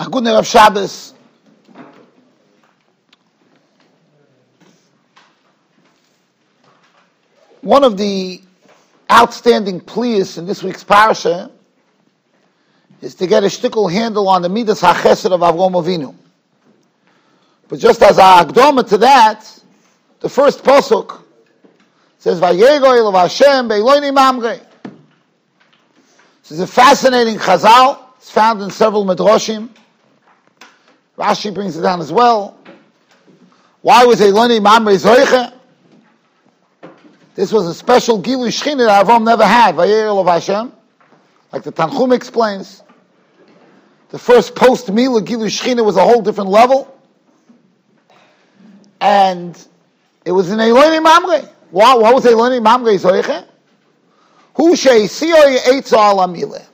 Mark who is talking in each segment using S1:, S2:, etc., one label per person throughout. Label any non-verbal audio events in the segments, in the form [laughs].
S1: A good of Shabbos. One of the outstanding pleas in this week's parasha is to get a shtickle handle on the Midas HaChesed of Avrom Avinu. But just as a agdoma to that, the first posuk says, Vayego el Hashem be'loini mamre. This is a fascinating chazal. It's found in several midrashim. Rashi brings it down as well. Why was Eloni Mamre Zoiche? This was a special Gilu Shechina that Avram never had. Vayel of Hashem. Like the Tanchum explains. The first post Mila Gilu Shechina was a whole different level. And it was in Eloni Mamre. What, what was Eloni Mamre Zoiche? Who shei siyoy eitza alamile.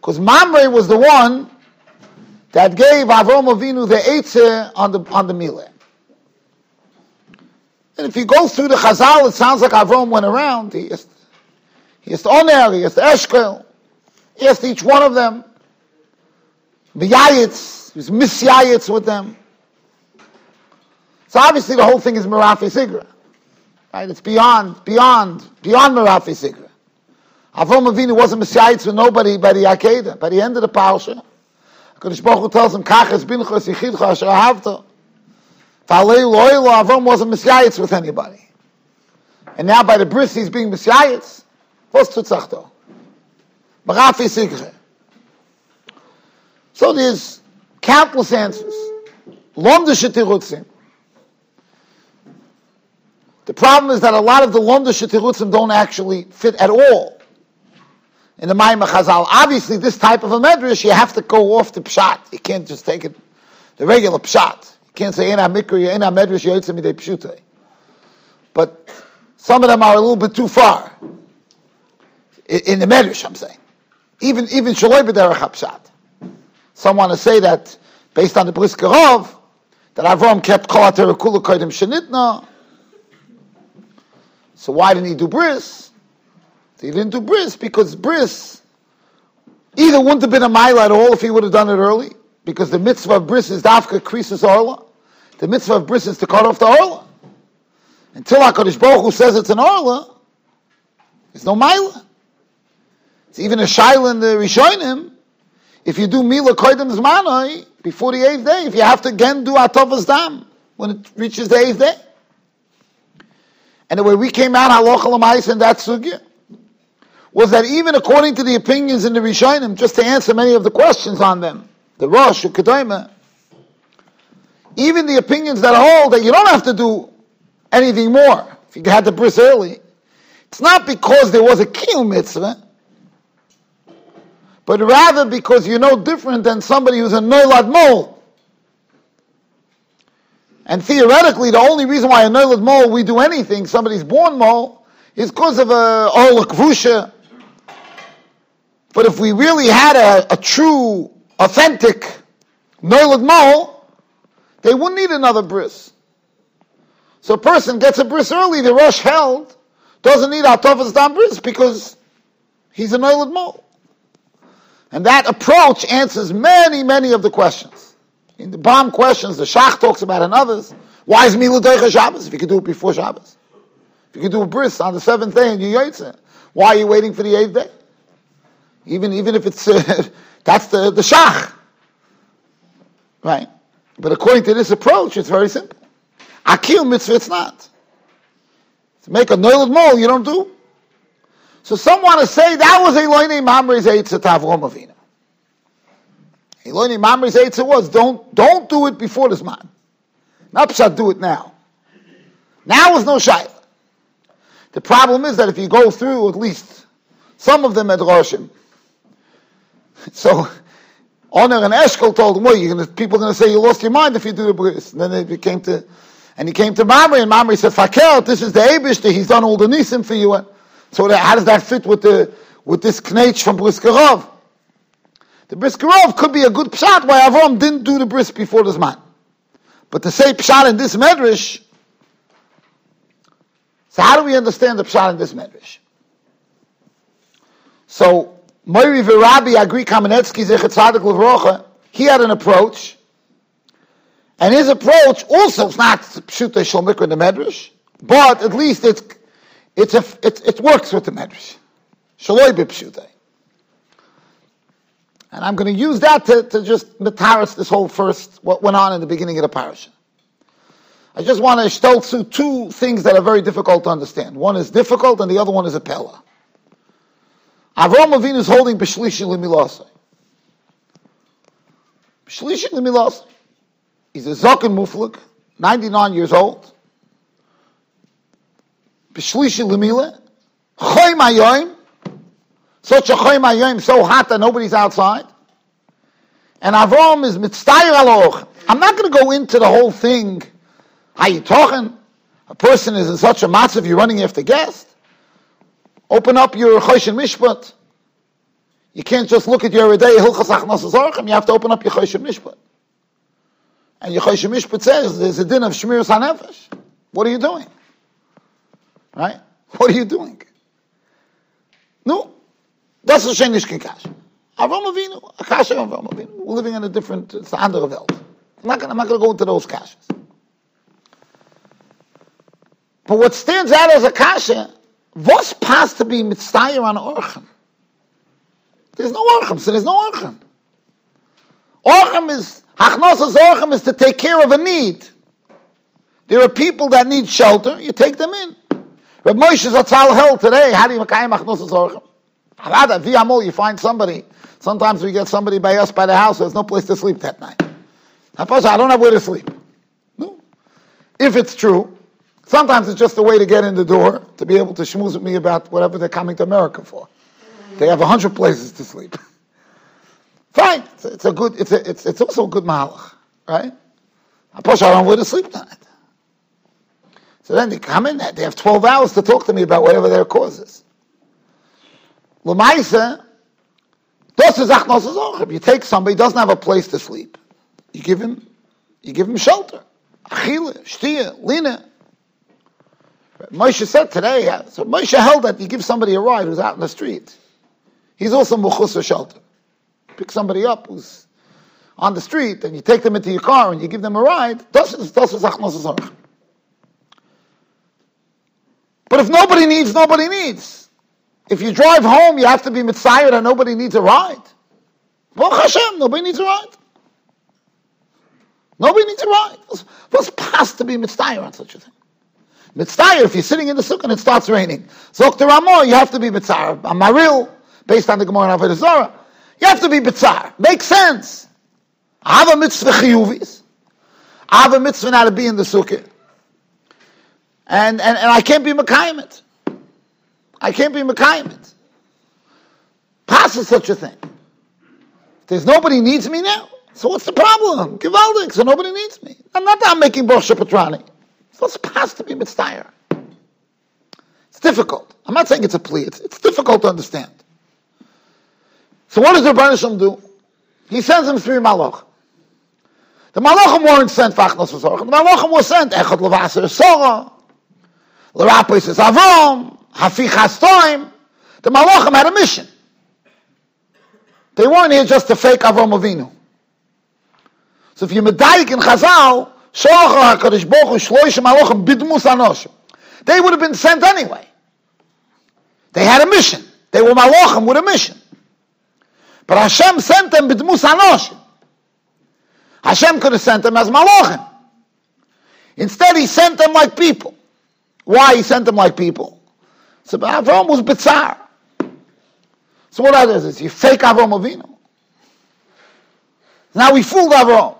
S1: Because Mamre was the one that gave Avram Avinu the eitze on the on the mile. And if you go through the Chazal, it sounds like Avram went around. He asked, he asked Oner, he asked Eshkel, he asked each one of them. The B'yayitz, he was misyayitz with them. So obviously the whole thing is Merafi Sigra. Right? It's beyond, beyond, beyond Merafi Sigra. Avram Avinu wasn't Messiah with nobody by the Akedah. By the end of the Parsha, Kodesh Baruch Hu tells him, Kachas binchos yichidcha asher ahavta. Falei loylo, Avram wasn't Messiah with anybody. And now by the bris, he's being Messiah. What's tutzachto? Merafi Sigra. So there's countless answers. Lomda shetirutzim. The problem is that a lot of the Lomda Shetirutzim don't actually fit at all in the Maimah Chazal. Obviously, this type of a medrash, you have to go off the pshat. You can't just take it the regular pshat. You can't say, Ena Mikri, Ena Medrash, Yotzim Midei Pshutei. But some of them are a little bit too far. In, the medrash, I'm saying. Even, even Shaloi B'derech HaPshat. Some want to say that, based on the Briskerov, that Avram kept Kol HaTerakula Kodim Shenitna, so why didn't he do bris? He didn't do bris because bris either wouldn't have been a mile at all if he would have done it early, because the mitzvah of bris is dafka creases orla. The mitzvah of bris is to cut off the orla. Until HaKadosh Baruch Hu says it's an orla, there's no mila. It's even a shaila in the Rishonim. If you do mila koidim zmanoi before the eighth day, if you have to again do atavas dam when it reaches the eighth day. And the way we came out, halacha l'mais in that sugya, was that even according to the opinions in the Rishonim, just to answer many of the questions on them, the Rosh, Kedema, even the opinions that hold that you don't have to do anything more if you had the bris early, it's not because there was a kiyum mitzvah, but rather because you're no different than somebody who's a noilad mole. And theoretically, the only reason why a Noilad Mole we do anything, somebody's born mole, is because of a Orla Kvusha. But if we really had a, a true, authentic Noilad Mole, they wouldn't need another bris. So a person gets a bris early, the rush held, doesn't need Atofas Dam bris because he's a Noilad Mole. And that approach answers many, many of the questions. In the bomb questions, the Shach talks about and others. Why is Mila Shabbos if you could do it before Shabbos? If you could do a bris on the seventh day and you yaitze, why are you waiting for the eighth day? Even even if it's uh, [laughs] that's the the Shach, right? But according to this approach, it's very simple. Akil mitzvah, it's not. To make a noiled mole, you don't do. So some want to say that was Eloine Mamre's Eitz Tav Avina. Eloni Mamri's Eitzah was, don't, don't do it before this man. Not pshat, do it now. Now is no shayla. The problem is that if you go through at least some of them at Roshim, [laughs] so Aner and Eshkol told him, well, you're gonna, people are going to say you lost your mind if you do the bris. And then it came to, and he came to Mamre, and Mamre said, Fakel, this is the Abishter, he's done all the nisim for you. So that, how does that fit with the, with this knetch from Briskerov? The briskerov could be a good pshat why Avram didn't do the bris before this man. But to say pshat in this medrash, so how do we understand the pshat in this medrash? So Moiri Virabi Agri Kamenetsky Zechatzadik Levrocha, he had an approach, and his approach also is not Pshuta in the Medrash, but at least it's, it's a, it, it works with the Medrash. Shaloi B'Pshuta. And I'm going to use that to, to just metaris this whole first, what went on in the beginning of the parasha. I just want to stolz to two things that are very difficult to understand. One is difficult and the other one is a pella. Avram Avinu is holding B'shlishi L'milasai. B'shlishi L'milasai. He's a Zaken Muflik, 99 years old. B'shlishi L'mila. Choy Mayoim. Such a Choy Mayoim, so hot that nobody's outside. And Avram is mitzayir aloch. I'm not going to go into the whole thing. How you talking? A person is in such a massive, you're running after guests. Open up your Choshen Mishpat. You can't just look at your everyday Hilchas Achnas Zorchim. You have to open up your Choshen Mishpat. And your Choshen Mishpat says there's a din of Shmir Sanefesh. What are you doing? Right? What are you doing? No. That's a Shenish Kinkash. Avram Avinu, Akasha Avram Avinu. We're living in a different, it's the Welt. I'm not going to go into those kashas. But what stands out as a kasha, was passed to be mitzvah on orchem? There's no orchem, so there's no orchem. Orchem is, hachnosas orchem is to take care of a need. There are people that need shelter, you take them in. Reb Moshe Zatzal held today, how do you makayim hachnosas orchem? Avada, v'yamol, you find somebody, sometimes we get somebody by us by the house, there's no place to sleep that night. I don't have where to sleep. No. If it's true, sometimes it's just a way to get in the door, to be able to schmooze with me about whatever they're coming to America for. They have a hundred places to sleep. [laughs] Fine, it's, it's, a good, it's, a, it's, it's also a good mahalach, right? I push out on where to sleep tonight. So then they come in, there. they have 12 hours to talk to me about whatever their cause is. Lamaisa, you take somebody doesn't have a place to sleep, you give him, you give him shelter. Achille, shtia, lina. Moshe said today, uh, so Moshe held that you give somebody a ride who's out in the street. He's also muchus shelter. Pick somebody up who's on the street and you take them into your car and you give them a ride. But if nobody needs, nobody needs. If you drive home, you have to be mitzayir and nobody needs a ride. Baruch Hashem, nobody needs a ride. Nobody needs a ride. What's past to be mitzayir on such a thing? Mitzayir, if you're sitting in the sukkah and it starts raining. Zok Ramah, you have to be mitzayir. Amaril, based on the Gemara of Avodah you have to be Mitzvah. Makes sense. I have a mitzvah chiyuvis. I have a mitzvah now to be in the sukkah. And, and, and I can't be Mekayim I can't be Mekayim it. Passes such a thing. There's nobody needs me now. So what's the problem? Givaldik, so nobody needs me. I'm not that I'm making Baruch Patrani. It's past to be mitzvah. It's difficult. I'm not saying it's a plea. It's, it's difficult to understand. So what does the Rebbeinu do? He sends him three malach. The malachim weren't sent fachnos v'zorach. The malachim were sent echad levaser sora, l'rapis is avrom, hafich hastoim. The malachim had a mission. They weren't here just to fake Avram Avinu. So if you're medayik in Chazal, Shocha HaKadosh Baruch Hu Bidmus Anoshim. They would have been sent anyway. They had a mission. They were Malachim with a mission. But Hashem sent them Bidmus Anoshim. Hashem could have sent them as Malachim. Instead, he sent them like people. Why he sent them like people? So Avram was bizarre. So what that is, is you fake Avram Avinu. Now we fooled Avram.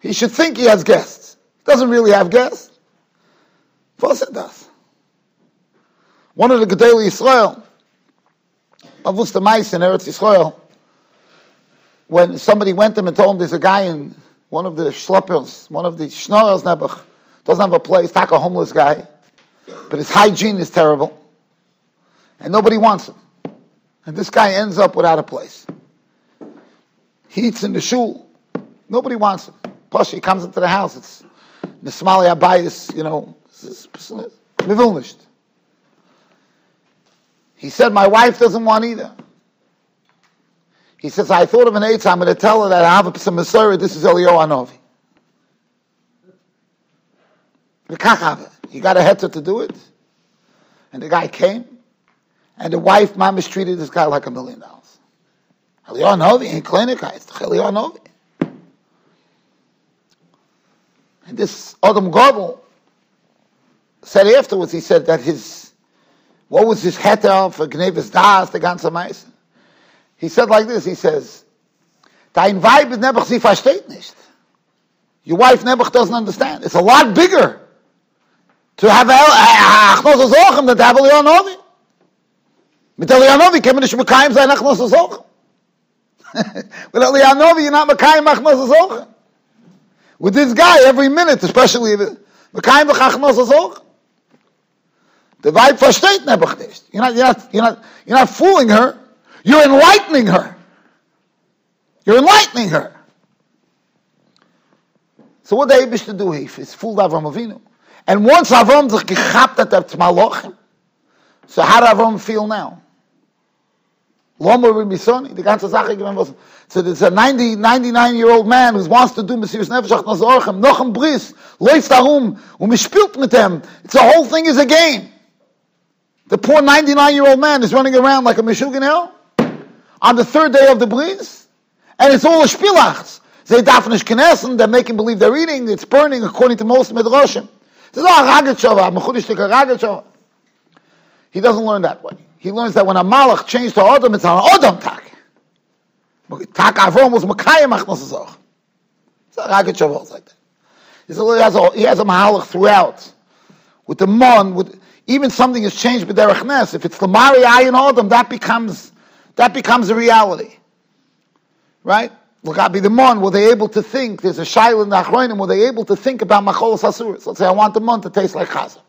S1: He should think he has guests. Doesn't really have guests. Of course it does. One of the Gedali Yisrael, Avus the Mice in Eretz Yisrael, when somebody went to him and told him there's a guy in one of the schleppers, one of the schnorrels Nebuch, doesn't have a place, like a homeless guy, but his hygiene is terrible, and nobody wants him. And this guy ends up without a place. He eats in the shul. Nobody wants him. Plus, he comes into the house. It's Nismali Abayis, you know, Mivilnished. He said, My wife doesn't want either. He says, I thought of an eight, I'm going to tell her that I have some Messiah, this is Eliyahu Anovi. He got a heter to do it. And the guy came, and the wife, mom, treated this guy like a million dollars. Eliyahu Anovi in clinic, it's Eliyahu Anovi. And this Adam Gobel said afterwards, he said that his, what was his heter for Gnevis Das, the ganze Meise? He said like this, he says, Dein Weib Nebuch, sie versteht nicht. Your wife Nebuch doesn't understand. It's a lot bigger to have a Achnos Zochem than to have Elianovi. Mit Elianovi man nicht Mekayim sein Achnos Zochem. With [laughs] Elianovi, you're not Mekayim Achnos Zochem. With this guy, every minute, especially Mekayim Achnos Zochem. The Weib versteht Nebuch nicht. You're not, you're not, you're not, you're not fooling her. You're enlightening her. You're enlightening her. So what the Abish to do here is fool Avram Avinu. And once Avram sich gechabt hat at Malochim, so how does Avram feel now? Loma Ribisoni, the ganze Sache given was, so there's a 90, 99 year old man who wants to do Mesiris Nefesh Ach Nazorchem, noch ein Bris, läuft darum, und mich spielt mit dem. It's the whole thing is a game. The poor 99 year old man is running around like a Meshuggah hell on the third day of the breeze, and it's all a spilachs. They dafnish knessen, they're making believe they're eating, it's burning according to most midrashim. He doesn't learn that way. He learns that when a malach changed to Adam, it's an Adam tak. Tak Avram was Makayim Achnas So Ragat is like that. He has a, he has a malach throughout. With the mon, with even something has changed with Derech Nes. If it's the Mari Ayin Adam, that becomes that becomes a reality. Right? Look, I'll be the mon, were they able to think, there's a shail in the Achroinim, were they able to think about Machol Sasuris? Let's say I want the mon to taste like Chazah.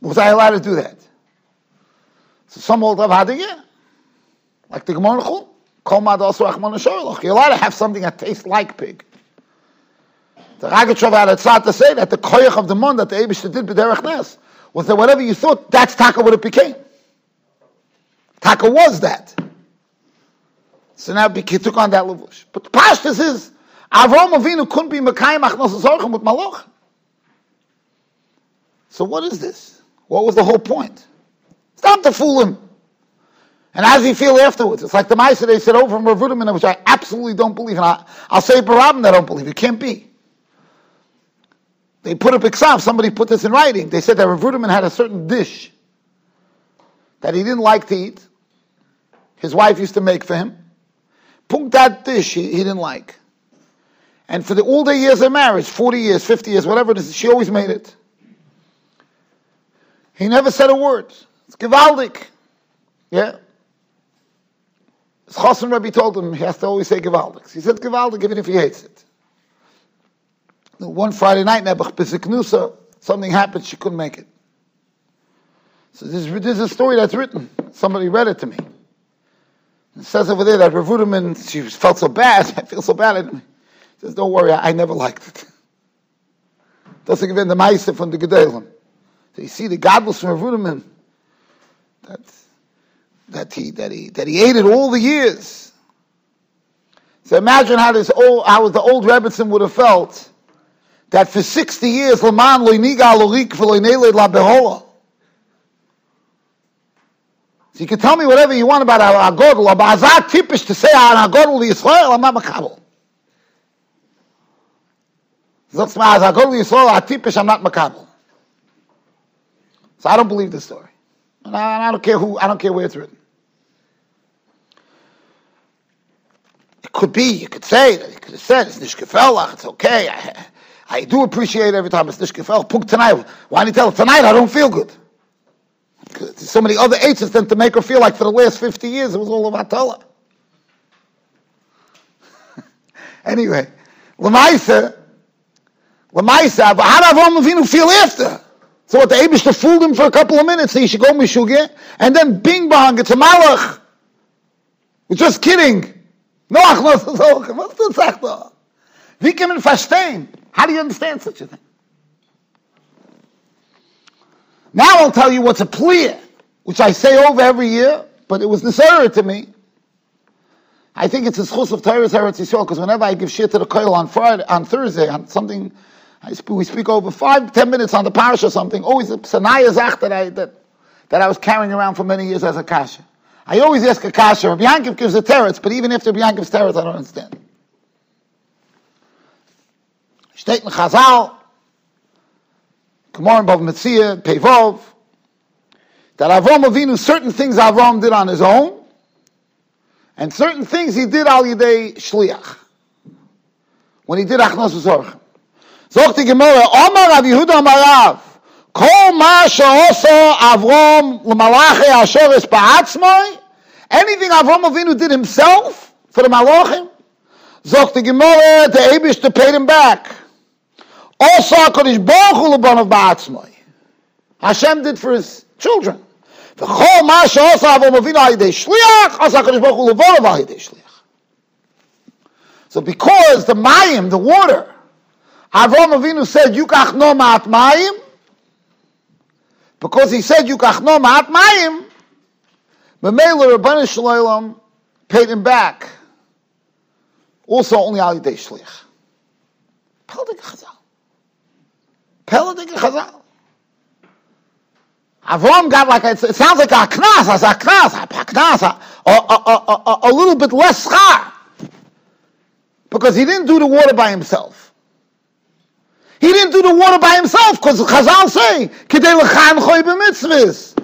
S1: Was I allowed to do that? So some old Rav. Like the Gemara Chul. Kol Mad also Achmon You're allowed to have something that tastes like pig. The Ragachow had a tzad to say that the koyach of the mon that the Abish did b'derech nes was that whatever you thought, that's taka what it became. Taka was that. So now he took on that levush. But the pashtus is, Avram Avinu couldn't be Mekayim Achnos Zorchem with Maloch. So what is this? What was the whole point? Stop to fool him. And does he feel afterwards? It's like the Maisa they said over from Ravudim, which I absolutely don't believe. And I, will say Barabim that I don't believe. It can't be. They put up Iksav, somebody put this in writing. They said that Rav Ruderman had a certain dish that he didn't like to eat. His wife used to make for him. Punk that dish he, he didn't like. And for the all the years of marriage, 40 years, 50 years, whatever it is, she always made it. He never said a word. It's gewaldig. Yeah? Chosim Rebbe told him he has to always say gewaldig. He said gewaldig even if he hates it. One Friday night, Nebuch something happened, she couldn't make it. So this, this is a story that's written. Somebody read it to me. It says over there that Rav she felt so bad, [laughs] I feel so bad. He says, don't worry, I, I never liked it. [laughs] Doesn't give in the Maisa from the Gedolim. So you see the godless from Rav Ruderman, that, that, he, that, he, that he ate it all the years. So imagine how this old, how the old Rebbitzin would have felt that for 60 years, Laman la. So you can tell me whatever you want about our Agodl, but azat typish to say our Agodl Yisrael, I'm not makabel. Mal, as Agodl Yisrael, typish, I'm not makabel. So I don't believe this story. And I, I, don't care who, I don't care where it's written. It could be, you could say, that he could have said, it's nishkefelach, it's okay. I, I do appreciate every time it's nishkefel. Puk tonight. Why do you tell her tonight? I don't feel good. There's so many other ages than to make her feel like for the last 50 years it was all about Torah. [laughs] anyway, Lamaisa, Lamaisa, but how did Avram Avinu feel after? So what the Abishter fooled him for a couple of minutes, he should go Mishugeh, and then bing bong, it's a malach. We're just kidding. Noach, what's the Tzachta? Wie kann man? How do you understand such a thing? Now I'll tell you what's a plea. which I say over every year, but it was necessary to me. I think it's a schus of Torah's Eretz Yisrael, because whenever I give shir to the koil on Friday, on Thursday, on something, we speak over five, ten minutes on the parish or something, always a sanaya zach that I, that, that I was carrying around for many years as a kasha. I always ask a kasha, Rabbi Yankiv gives a teretz, but even after Rabbi Yankiv's teretz, I don't understand. Steht in Chazal, Gemara Bava Metzia, Pevov, that Avram Avinu, certain things Avram did on his own, and certain things he did al yidei shliach. When he did achnos v'zorchem. Zogt die Gemara, Omar Rav Yehuda Amar Rav, Kol ma she'oso Avram l'malachi asheres ba'atzmoi, anything Avram Avinu did himself for the malachim, Zogt die Gemara, the Abish to pay him back. Also HaKadosh Baruch Hu l'bonav ba'atzmoi. Hashem did for his children. וכל מה שעושה אברהם אבינו על ידי שליח, עשה הקדוש ברוך הוא לבוא על ידי שליח. So because the mayim, the water, Avraham Avinu said, Yukach no ma'at mayim, because he said, Yukach no ma'at mayim, Mamela Rabbanu Shalom paid him back, also only al yidei shliach. Peldik Chazal. Peldik Chazal. Avram got like, it sounds like a knas, as a knas, a knas, a, a, a, a, little bit less schar. Because he didn't do the water by himself. He didn't do the water by himself, because Chazal say, Kedei l'chan choy b'mitzvahs.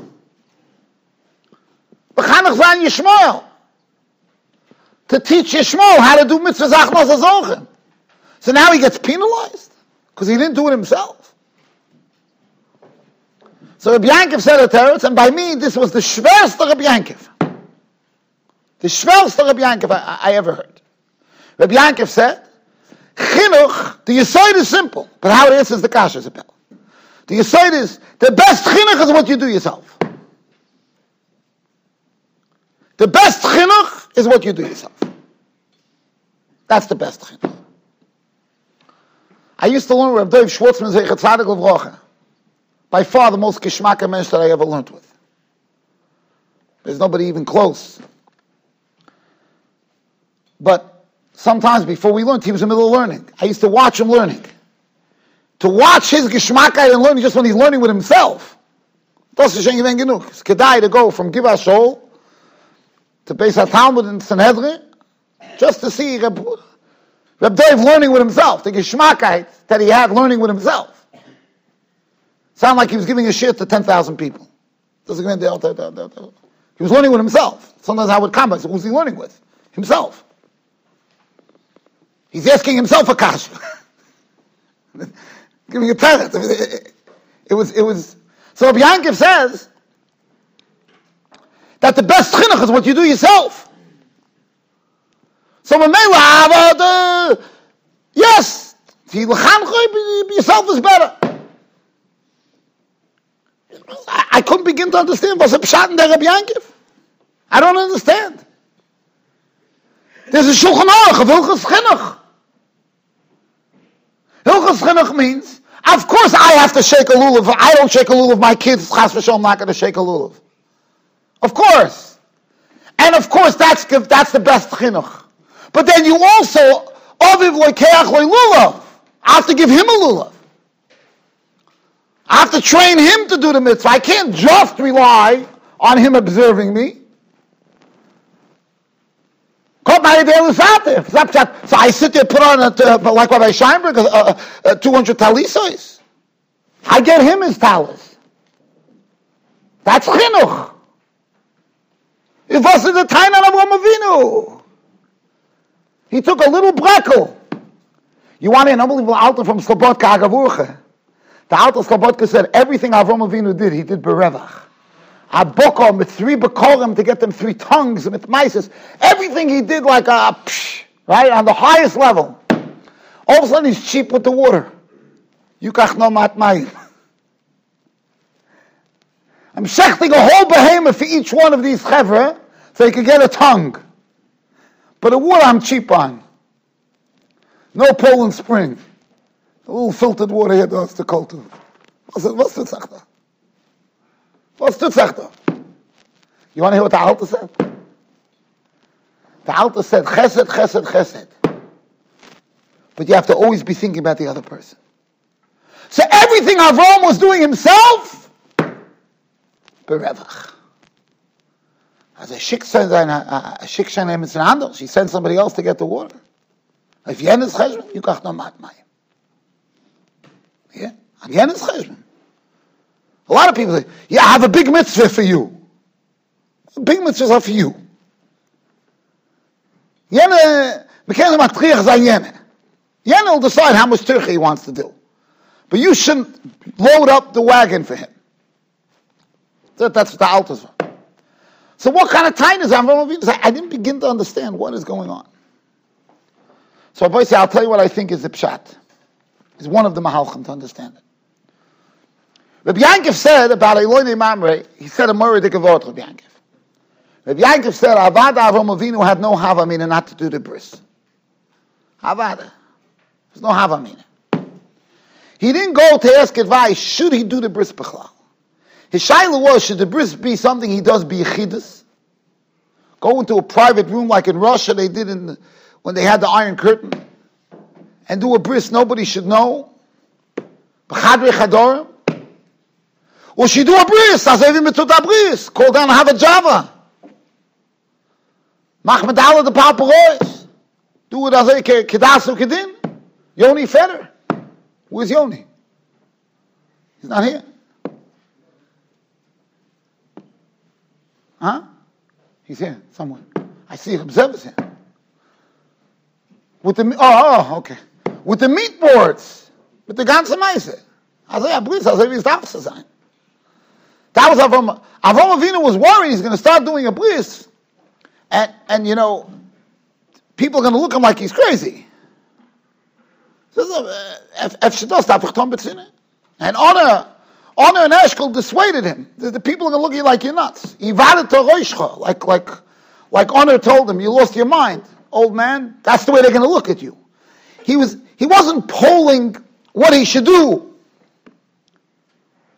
S1: B'chanach zan Yishmael. To teach Yishmael how to do mitzvahs achnos azochem. So now he gets penalized, because he didn't do it himself. So Rabbi Yankiv said a teretz, and by me, this was the schwerste Rabbi Yankiv. The schwerste Rabbi Yankiv I, I ever heard. Rabbi Yankiv said, Chinuch, the Yisoid is simple, but how it is the Kasha is a bell. The Yisoid is, the best Chinuch is what you do yourself. The best Chinuch is what you do yourself. That's the best Chinuch. I used to learn with Dave Schwartzman, Zeichat Tzadik Levrocha by far the most kishmaka mensch that I ever learned with. There's nobody even close. But sometimes before we learned, he was in the middle of learning. I used to watch him learning. To watch his gishmaka and learning just when he's learning with himself. Das ist genug. It's kedai to go from Giva Shol to Beis HaTalmud in Sanhedrin just to see Reb, Reb Dave learning with himself, the gishmakite that he had learning with himself. Sound like he was giving a shit to 10,000 people. He was learning with himself. Sometimes I would comment, so who's he learning with? Himself. He's asking himself a kasha. [laughs] giving a parent. It was, it was, so Yankiv says that the best chinuch is what you do yourself. So Mamela, yes, yourself is better. I, couldn't begin to understand what's a pshat in der Rabbi Yankiv. I don't understand. There's a Shulchan Aruch of Hilchas Chinuch. Chinuch means, of course I have to shake a lulav. I don't shake a lulav. My kids, chas v'shom, not going to shake a lulav. Of course. And of course that's, that's the best chinuch. But then you also, aviv loikeach lulav. I have to give him a lulav. I have to train him to do the mitzvah. I can't just rely on him observing me. So I sit there, put on, a, uh, like Rabbi Scheinberg, uh, uh, 200 talisos. I get him his talis. That's chinuch. It wasn't the time of Avinu. He took a little brekel. You want an unbelievable altar from Slobodka Agavurcha. The Alter Slobodka said everything Avram Avinu did, he did berevach. Abokom with three bekorim to get them three tongues with mices. Everything he did like a psh, right on the highest level. All of a sudden he's cheap with the water. Yukach no mat mayim. [laughs] I'm shechting a whole behemoth for each one of these chevra so he could get a tongue. But the water I'm cheap on. No Poland Spring. A little filtered water here does the was tut sagt er? Was tut sagt er? You want to hear what the Alta said? The Alta said, chesed, chesed, chesed. But you have to always be thinking about the other person. So everything Avram was doing himself, berevach. As a shik sends a, a, a shik shenem is handle, she sends somebody else to get the water. If yen is cheshbon, you kach no mat mayim. Yeah, yen is cheshbon. A lot of people say, yeah, I have a big mitzvah for you. Big mitzvahs are for you. Yene, bekend matriach zayn yene. Will decide how much tircha he wants to do. But you shouldn't load up the wagon for him. That, that's what the altars are. So what kind of time is Avinu? I didn't begin to understand what is going on. So I'll tell you what I think is the pshat. Is one of the mahalchim to understand it. Rabbi Yankov said about Eloine Mamre, he said a Murray Avot, Rabbi Yankov. Rabbi Yankov said, Avada Avram Avinu had no Havamina not to do the bris. Avada. There's no Havamina. He didn't go to ask advice, should he do the bris b'chlal? His shaila was, should the bris be something he does be? Go into a private room like in Russia they did in the, when they had the Iron Curtain and do a bris nobody should know? B'chadre chadorim? Or she do a bris, as even betut a bris, call down have a Java. Mach mit alle de paparois. Do it as a kedasu kedin. Yoni Feder. Where's Yoni? He's not here. Huh? He's here somewhere. I see observers here. With the oh, oh okay. With the meat boards. With the ganze Meise. Also ja, Brief, also wie es darf zu. That was Avram. Avram Avinu was worried he's going to start doing a bris, and and you know, people are going to look at him like he's crazy. Uh, and Aner, Aner and Eshkol dissuaded him. The, the people are going to look at you like you're nuts. Like, like, like Aner told him, you lost your mind, old man. That's the way they're going to look at you. He was, he wasn't polling what he should do.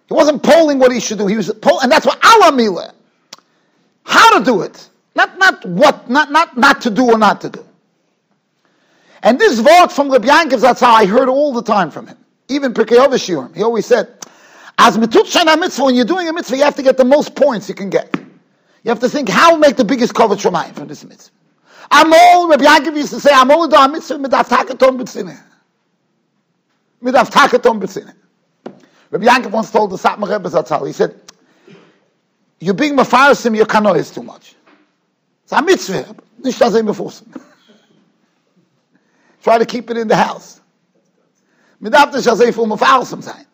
S1: He wasn't polling what he should do. He was poll, and that's what Allah How to do it. Not, not what, not, not, not to do or not to do. And this vote from Rabbi Yankov, that's how I heard all the time from him. Even Pirkei he always said, as mitut shana mitzvah, when you're doing a mitzvah, you have to get the most points you can get. You have to think, how will make the biggest cover shemayim from this mitzvah? Amol, Rabbi Yankov used to say, Amol do mitzvah midaf takaton b'tzineh. Midaf takaton b'tzineh. Rabbi Yankov once told the Satmar Rebbe Zatzal, he said, you're being mafarasim, your kano is too much. It's a mitzvah, nicht das immer Try to keep it in the house. Mit shall say full mafalsam sein.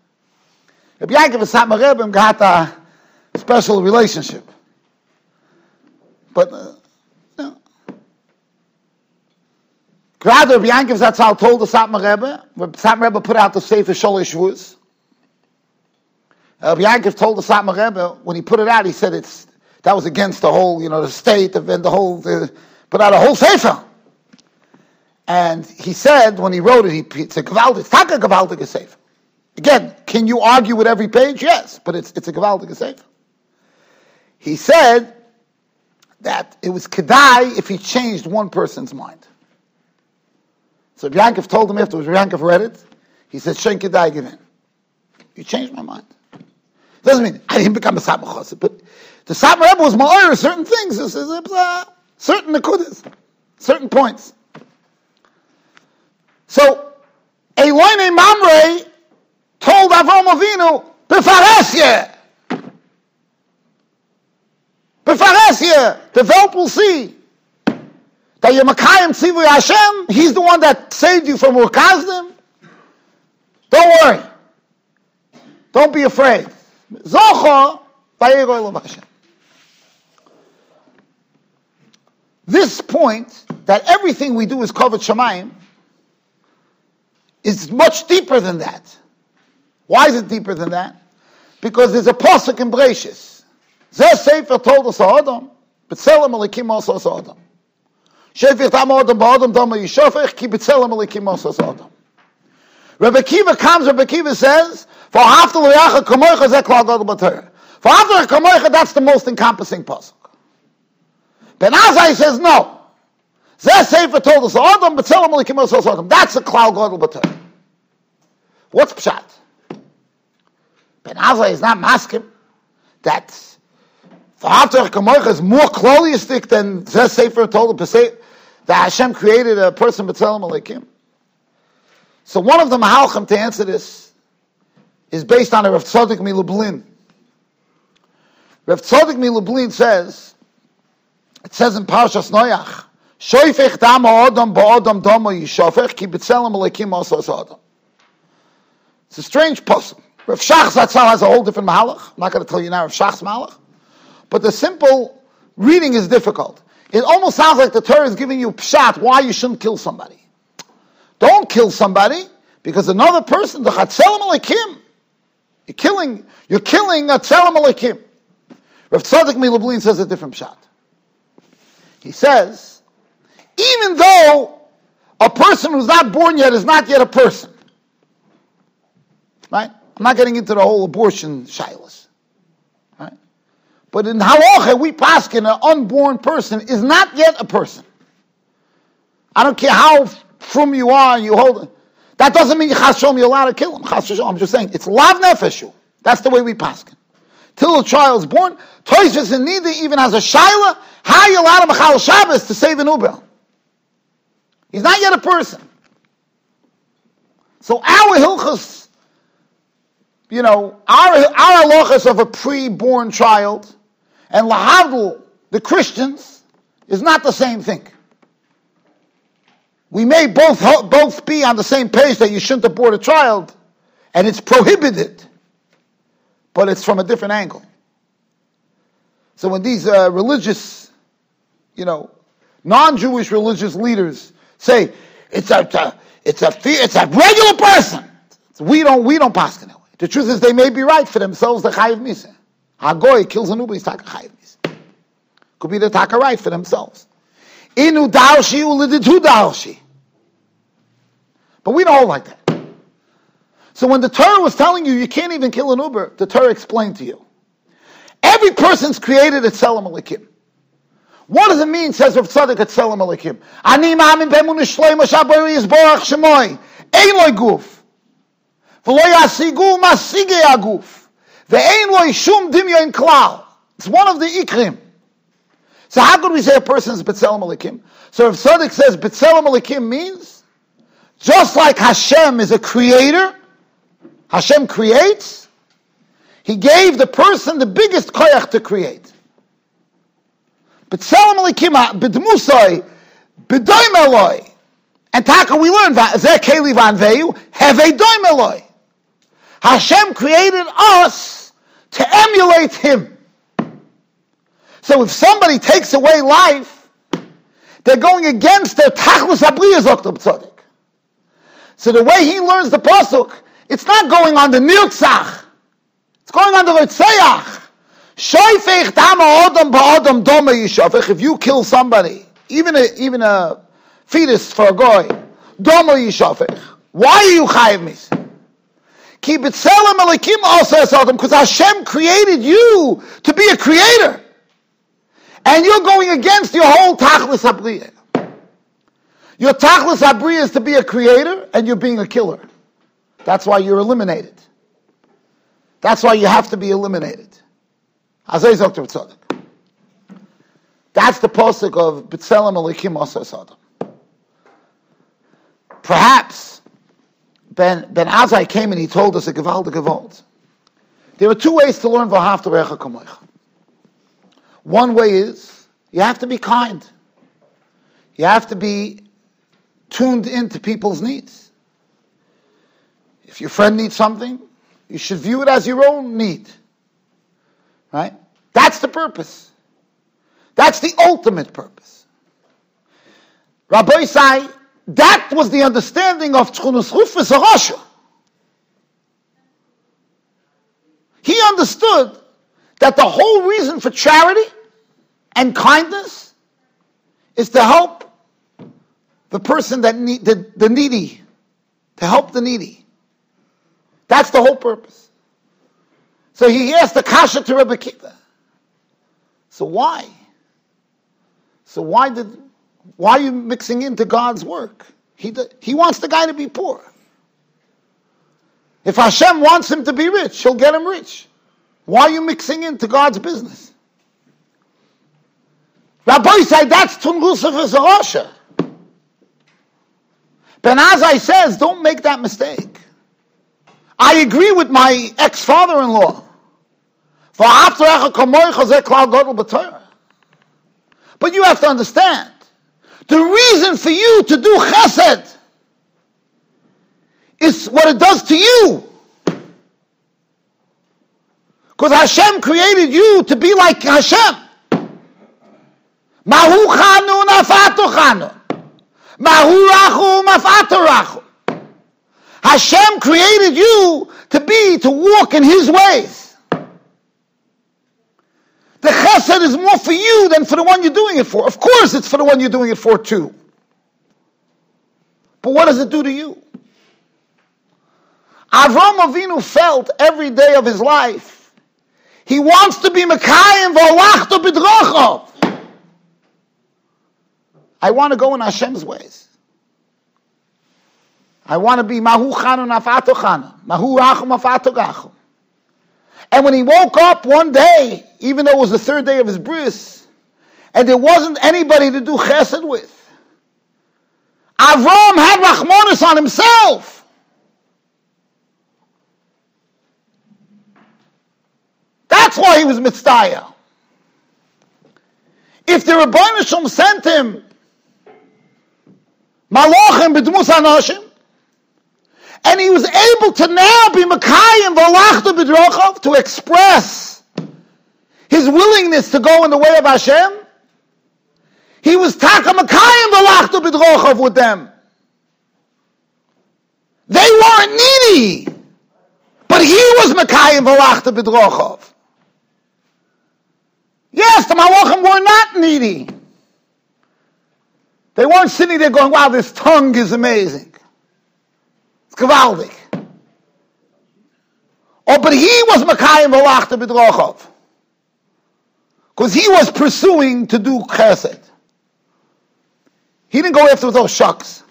S1: Rabbi Yankov and Satmar Rebbe got a special relationship. But, uh. Rather, Rabbi Yankov Zatzal told the Satmar Rebbe, when Satmar Rebbe put out the Sefer Sholish Shvuz, Uh, Rabbi Yankov told the Satmar Rebbe, when he put it out, he said it's, that was against the whole, you know, the state, and the whole, the, put out a whole Sefer. And he said, when he wrote it, he, it's a Gavaldik, it's not a Gavaldik Sefer. Again, can you argue with every page? Yes, but it's, it's a Gavaldik Sefer. He said that it was Kedai if he changed one person's mind. So Yankov told him afterwards, Yankov read it, he said, Shen Kedai, give in. You changed my mind. Doesn't mean I didn't become a Sabbath but the Rebbe was more certain things, certain nekudas, certain points. So, a Eloine Mamre told Avram Avinu, Befaresye. Befaresye. The Welt will see that you're Makayim Tzivu Hashem. He's the one that saved you from Ur Kasdim. Don't worry. Don't be afraid. This point that everything we do is covered Shemaim is much deeper than that. Why is it deeper than that? Because there's a posuk in Brachis. Zeh Sefer told us Adam, B'tzelem Elikim Osas Adam. Shefich Tam Adam Ba'adam Dama Yishofech, Ki B'tzelem Elikim Osas Adam. Rebbe Kiva comes, Rebbe Kiva says, For after L'yacha Kamoicha Zeh Klal Gadol B'Torah. For after Kamoicha, that's the most encompassing posuk. Ben Azai says no. Zeh Sefer told us, Adam b'tzelem alikim Adam. That's a klal gadol b'tay. What's pshat? Ben Azai is not maskim. That V'after kamoich is more kloliistic than Zeh Sefer told us that Hashem created a person b'tzelem alikim. So one of the mahalchim to answer this is based on a Rav Tzadok Milublin. Rav Tzadok Milublin says, it says in Parshas Noach, Shoifech dam ha'odam ba'odam dama yishofech ki b'tzelem alekim asas adam. It's a strange puzzle. Rav Shach Zatzal has a whole different malach. I'm not going to tell you now Rav Shach's malach. But the simple reading is difficult. It almost sounds like the Torah is giving you pshat why you shouldn't kill somebody. Don't kill somebody because another person, the chatzelam alekim, you're killing, you're killing a tzelem alekim. Rav Tzadok Milublin says a different shot. He says, even though a person who's not born yet is not yet a person, right? I'm not getting into the whole abortion shilas, right? But in halacha, we paskin an unborn person is not yet a person. I don't care how from you are, you hold it. That doesn't mean chas you're allowed to kill him. I'm just saying it's lav nefeshu. That's the way we paskin. Till a child's born, Toysvis and neither even has a shaila. How you allowed a machal Shabbos to save an ubel? He's not yet a person. So our hilchas, you know, our our halachas of a pre-born child and lahavdul, the Christians, is not the same thing. We may both both be on the same page that you shouldn't abort a child, and it's prohibited, but it's from a different angle. So when these uh, religious, you know, non-Jewish religious leaders say it's a, it's a it's a it's a regular person, so we don't we don't pass that way. The truth is they may be right for themselves. The chayiv misa, hagoy kills a nubi, he's taka chayiv misa. Could be the taka right for themselves. Inu dalshi uliditu dalshi. But we don't hold like that. So when the Torah was telling you you can't even kill an Uber, the Torah explained to you. Every person's created at Selam Alikim. What does it mean, says Rav Tzadok at Selam Alikim? Ani ma'amin b'emun shleim shabari yizborach shemoy. Ein loy guf. V'lo yasigu masige aguf. Ve'ein loy shum dimyo in klal. It's one of the ikrim. So how could we say a person is B'Tselem Alikim? So if Tzadok says B'Tselem Alikim means, just like Hashem is a creator, Hashem creates, He gave the person the biggest koyach to create. B'Tselem Alikim, B'Dmusoi, B'Doim Eloi. And Taka, we learned, Zeh Keli Van Veyu, Heve Doim Eloi. Hashem created us to emulate Him. So if somebody takes away life, they're going against their tachlis abriya zokter tzadik. So the way he learns the pasuk, it's not going on the nirtzach. It's going on the ritzeach. Shoifech dama odom ba'odom doma yishofech. If you kill somebody, even a, even a fetus for a goy, doma yishofech. Why are you chayiv mis? Ki b'tzelem alikim also adam because Hashem created you to be a creator. And you're going against your whole tachlis abriya. Your tachlis abriya is to be a creator, and you're being a killer. That's why you're eliminated. That's why you have to be eliminated. That's the posik of B'Tselem Elikim Adam. Perhaps Ben, ben Azai came and he told us a Gevalde Gevald. There are two ways to learn V'Hafta Recha Kamoicha. One way is you have to be kind. You have to be tuned into people's needs. If your friend needs something, you should view it as your own need. Right? That's the purpose. That's the ultimate purpose. Rabbi Isai, that was the understanding of Turnus Rufus Arosha. He understood that the whole reason for charity and kindness is to help the person that need, the, the needy, to help the needy. That's the whole purpose. So he asked the kasha to Rebbe Kiva. So why? So why did, why are you mixing into God's work? He, he wants the guy to be poor. If Hashem wants him to be rich, he'll get him rich. Why are you mixing into God's business? Rabbi said that's Tungusa for Ben Azai says, don't make that mistake. I agree with my ex-father-in-law. But you have to understand, the reason for you to do chesed is what it does to you. Because Hashem created you to be like Hashem. Mahu. Mahu rachu mafatu rachu. Hashem created you to be, to walk in His ways. The chesed is more for you than for the one you're doing it for. Of course, it's for the one you're doing it for too. But what does it do to you? Avram Avinu felt every day of his life, he wants to be Mekayim v'olachto b'drochov. I want to go in Hashem's ways. I want to be mahu chanu nafato chanu, mahu rachu mafato gachu. And when he woke up one day, even though it was the third day of his bris, and there wasn't anybody to do chesed with, Avram had rachmonis on himself. That's why he was mitzvah. If the Rebbeinu sent him Malachim b'dmus anoshim. And he was able to now be Makayim v'alachta b'drochav, to express his willingness to go in the way of Hashem. He was taka Makayim v'alachta b'drochav with them. They weren't needy, but he was Makayim v'alachta b'drochav. Yes, the Malachim were not needy. They weren't sitting there going, wow, this tongue is amazing. It's gewaldig. Oh, but he was Makayim Velachta Bidrochov. Because he was pursuing to do chesed. He didn't go after those shucks.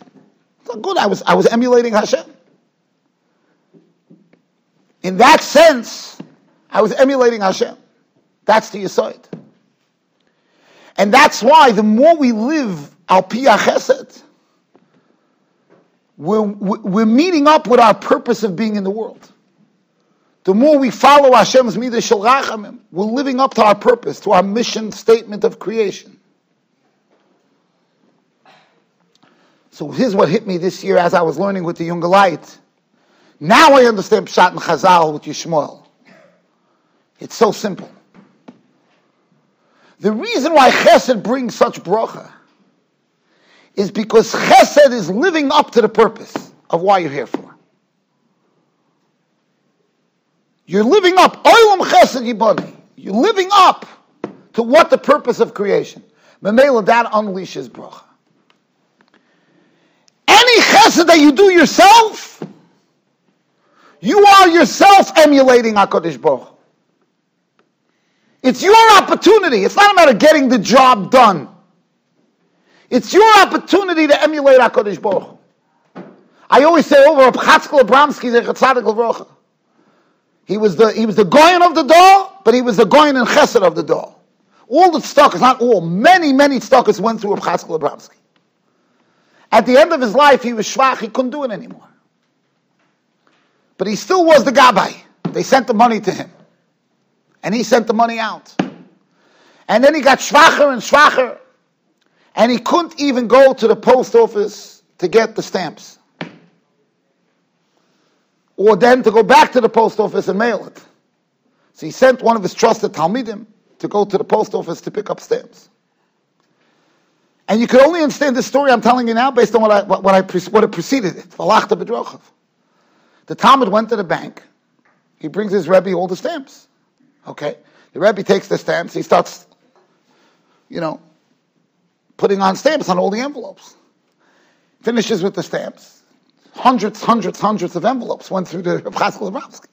S1: So Good, I was, I was emulating Hashem. In that sense, I was emulating Hashem. That's the Yisoid. And that's why the more we live al chesed. We're, we're meeting up with our purpose of being in the world. The more we follow Hashem's midah shel rachamim, we're living up to our purpose, to our mission statement of creation. So here's what hit me this year as I was learning with the younger light. Now I understand Pshat and Chazal with Yishmael. It's so simple. The reason why Chesed brings such bracha is because chesed is living up to the purpose of why you're here for. You're living up, chesed. You're living up to what the purpose of creation. Memela, that unleashes bracha. Any chesed that you do yourself, you are yourself emulating HaKadosh Baruch It's your opportunity. It's not a matter of getting the job done. It's your opportunity to emulate HaKadosh Baruch I always say over a Chatzkel Abramsky, Chatzadik Levrocha. He was the he was the goyin of the door, but he was the goyin and chesed of the door. All the tzedakahs, not all, many, many tzedakahs went through a Chatzkel Abramsky. At the end of his life, he was shvach, he couldn't do it anymore. But he still was the gabbai. They sent the money to him. And he sent the money out. And then he got schwacher and schwacher and he couldn't even go to the post office to get the stamps. Or then to go back to the post office and mail it. So he sent one of his trusted Talmidim to go to the post office to pick up stamps. And you can only understand this story I'm telling you now based on what, I, what, what, I, what it preceded it. The Talmid went to the bank. He brings his Rebbe all the stamps. Okay? The Rebbe takes the stamps. He starts, you know, putting on stamps on all the envelopes. Finishes with the stamps. Hundreds, hundreds, hundreds of envelopes went through the [laughs] Chatzkel Abramsky.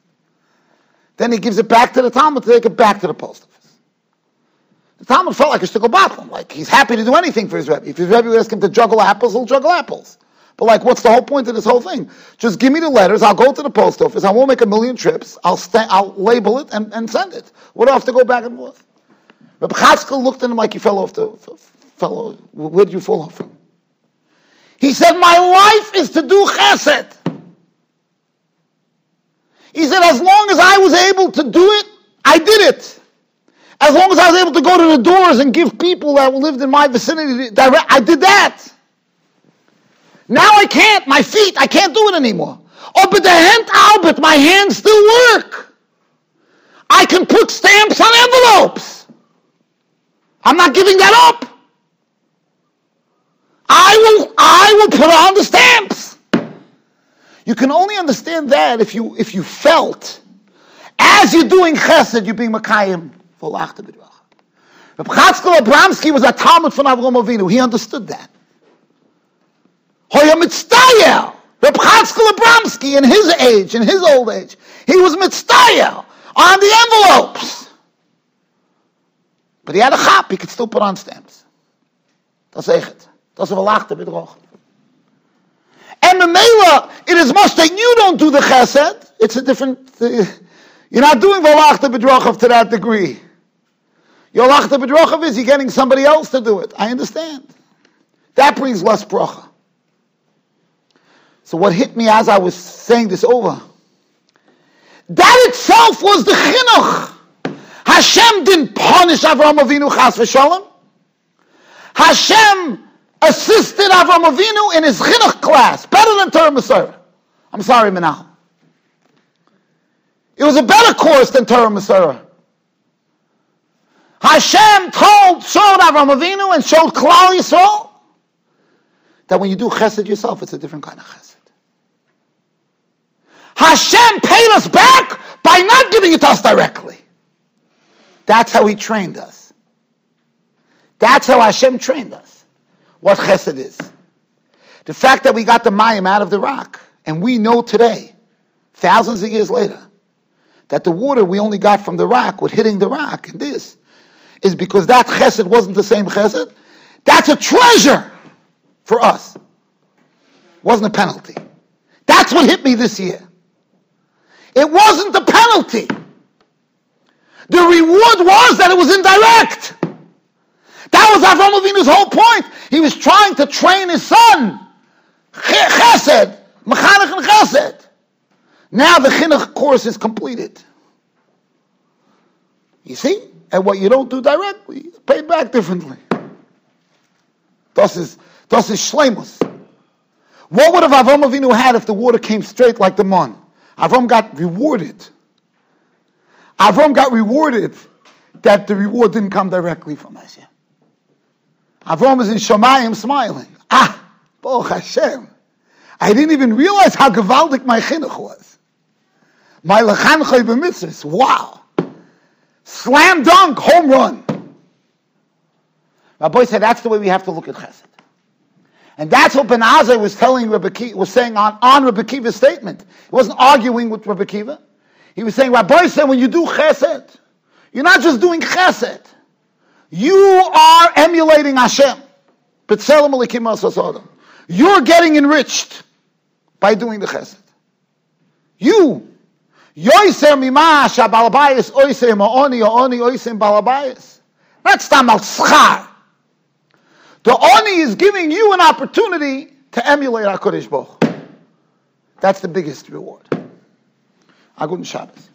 S1: Then he gives it back to the Talmid to take it back to the post office. The Talmid felt like a shtickle bathroom. Like he's happy to do anything for his Rebbe. If his Rebbe would ask him to juggle apples, he'll juggle apples. But like, what's the whole point of this whole thing? Just give me the letters. I'll go to the post office. I won't make a million trips. I'll sta- I'll label it and, and send it. What do I have to go back and forth? Reb Chatzkel looked at him like he fell off the fell. Where did you fall off from? He said, "My life is to do chesed." He said, "As long as I was able to do it, I did it." As long as I was able to go to the doors and give people that lived in my vicinity, I did that. Now I can't. My feet, I can't do it anymore. Oh, but the hand, oh, Albert, my hands still work. I can put stamps on envelopes. I'm not giving that up. I will, I will put on the stamps. You can only understand that if you, if you felt, as you're doing chesed, you're being Makayim for Lachta B'drach. Reb Chatzkel Abramsky was a Talmid from Avram Avinu. He understood that. Hoya Mitztayel. Reb Chatzkel Abramsky in his age, in his old age, he was Mitztayel on the envelopes. But he had a chap, he could still put on stamps. Das echt. Das ist Lachta B'drach. And the Mela, it is much that you don't do the chesed. It's a different, uh, you're not doing Valachta B'drachav to that degree. Your Lachta B'drachav is you're getting somebody else to do it. I understand. That brings less bracha. So what hit me as I was saying this over, that itself was the chinuch. Hashem didn't punish Avram Avinu chas v'shalom. Hashem assisted Avram Avinu in his chinuch class, better than Torah Umesorah. I'm sorry, Minal. It was a better course than Torah Umesorah. Hashem told, showed Avram Avinu and showed Klal Yisrael that when you do chesed yourself, it's a different kind of chesed. Hashem paid us back by not giving it to us directly. That's how He trained us. That's how Hashem trained us. What chesed is. The fact that we got the mayim out of the rock, and we know today, thousands of years later, that the water we only got from the rock, with hitting the rock, and this, is because that chesed wasn't the same chesed. That's a treasure for us. Wasn't a penalty. That's what hit me this year. It wasn't the penalty. The reward was that it was indirect. That was Avram Avinu's whole point. He was trying to train his son. Chesed. Mechanech and chesed. Now the chinuch course is completed. You see? And what you don't do directly paid back differently. Das is, is shlemus. What would have Avram Avinu had if the water came straight like the mon? Avram got rewarded. Avram got rewarded that the reward didn't come directly from Hashem. Avram is in Shemayim smiling. Ah, Baruch Hashem. I didn't even realize how gewaldig my chinuch was. My lechanchoy b'mitzvahs. Wow. Slam dunk, home run. My boy said that's the way we have to look at chesed. And that's what Ben Azai was telling Rabbi Kiva, was saying on, on Rabbi Kiva's statement. He wasn't arguing with Rabbi Kiva. He was saying, Rabbi said when you do chesed, you're not just doing chesed. You are emulating Hashem. You're getting enriched by doing the chesed. You. Yoiser mima shabalabayis oiser ma'oni o'oni oiser balabayis. That's tamal schar. The Oni is giving you an opportunity to emulate HaKadosh Baruch. That's the biggest reward. Agun Shabbos.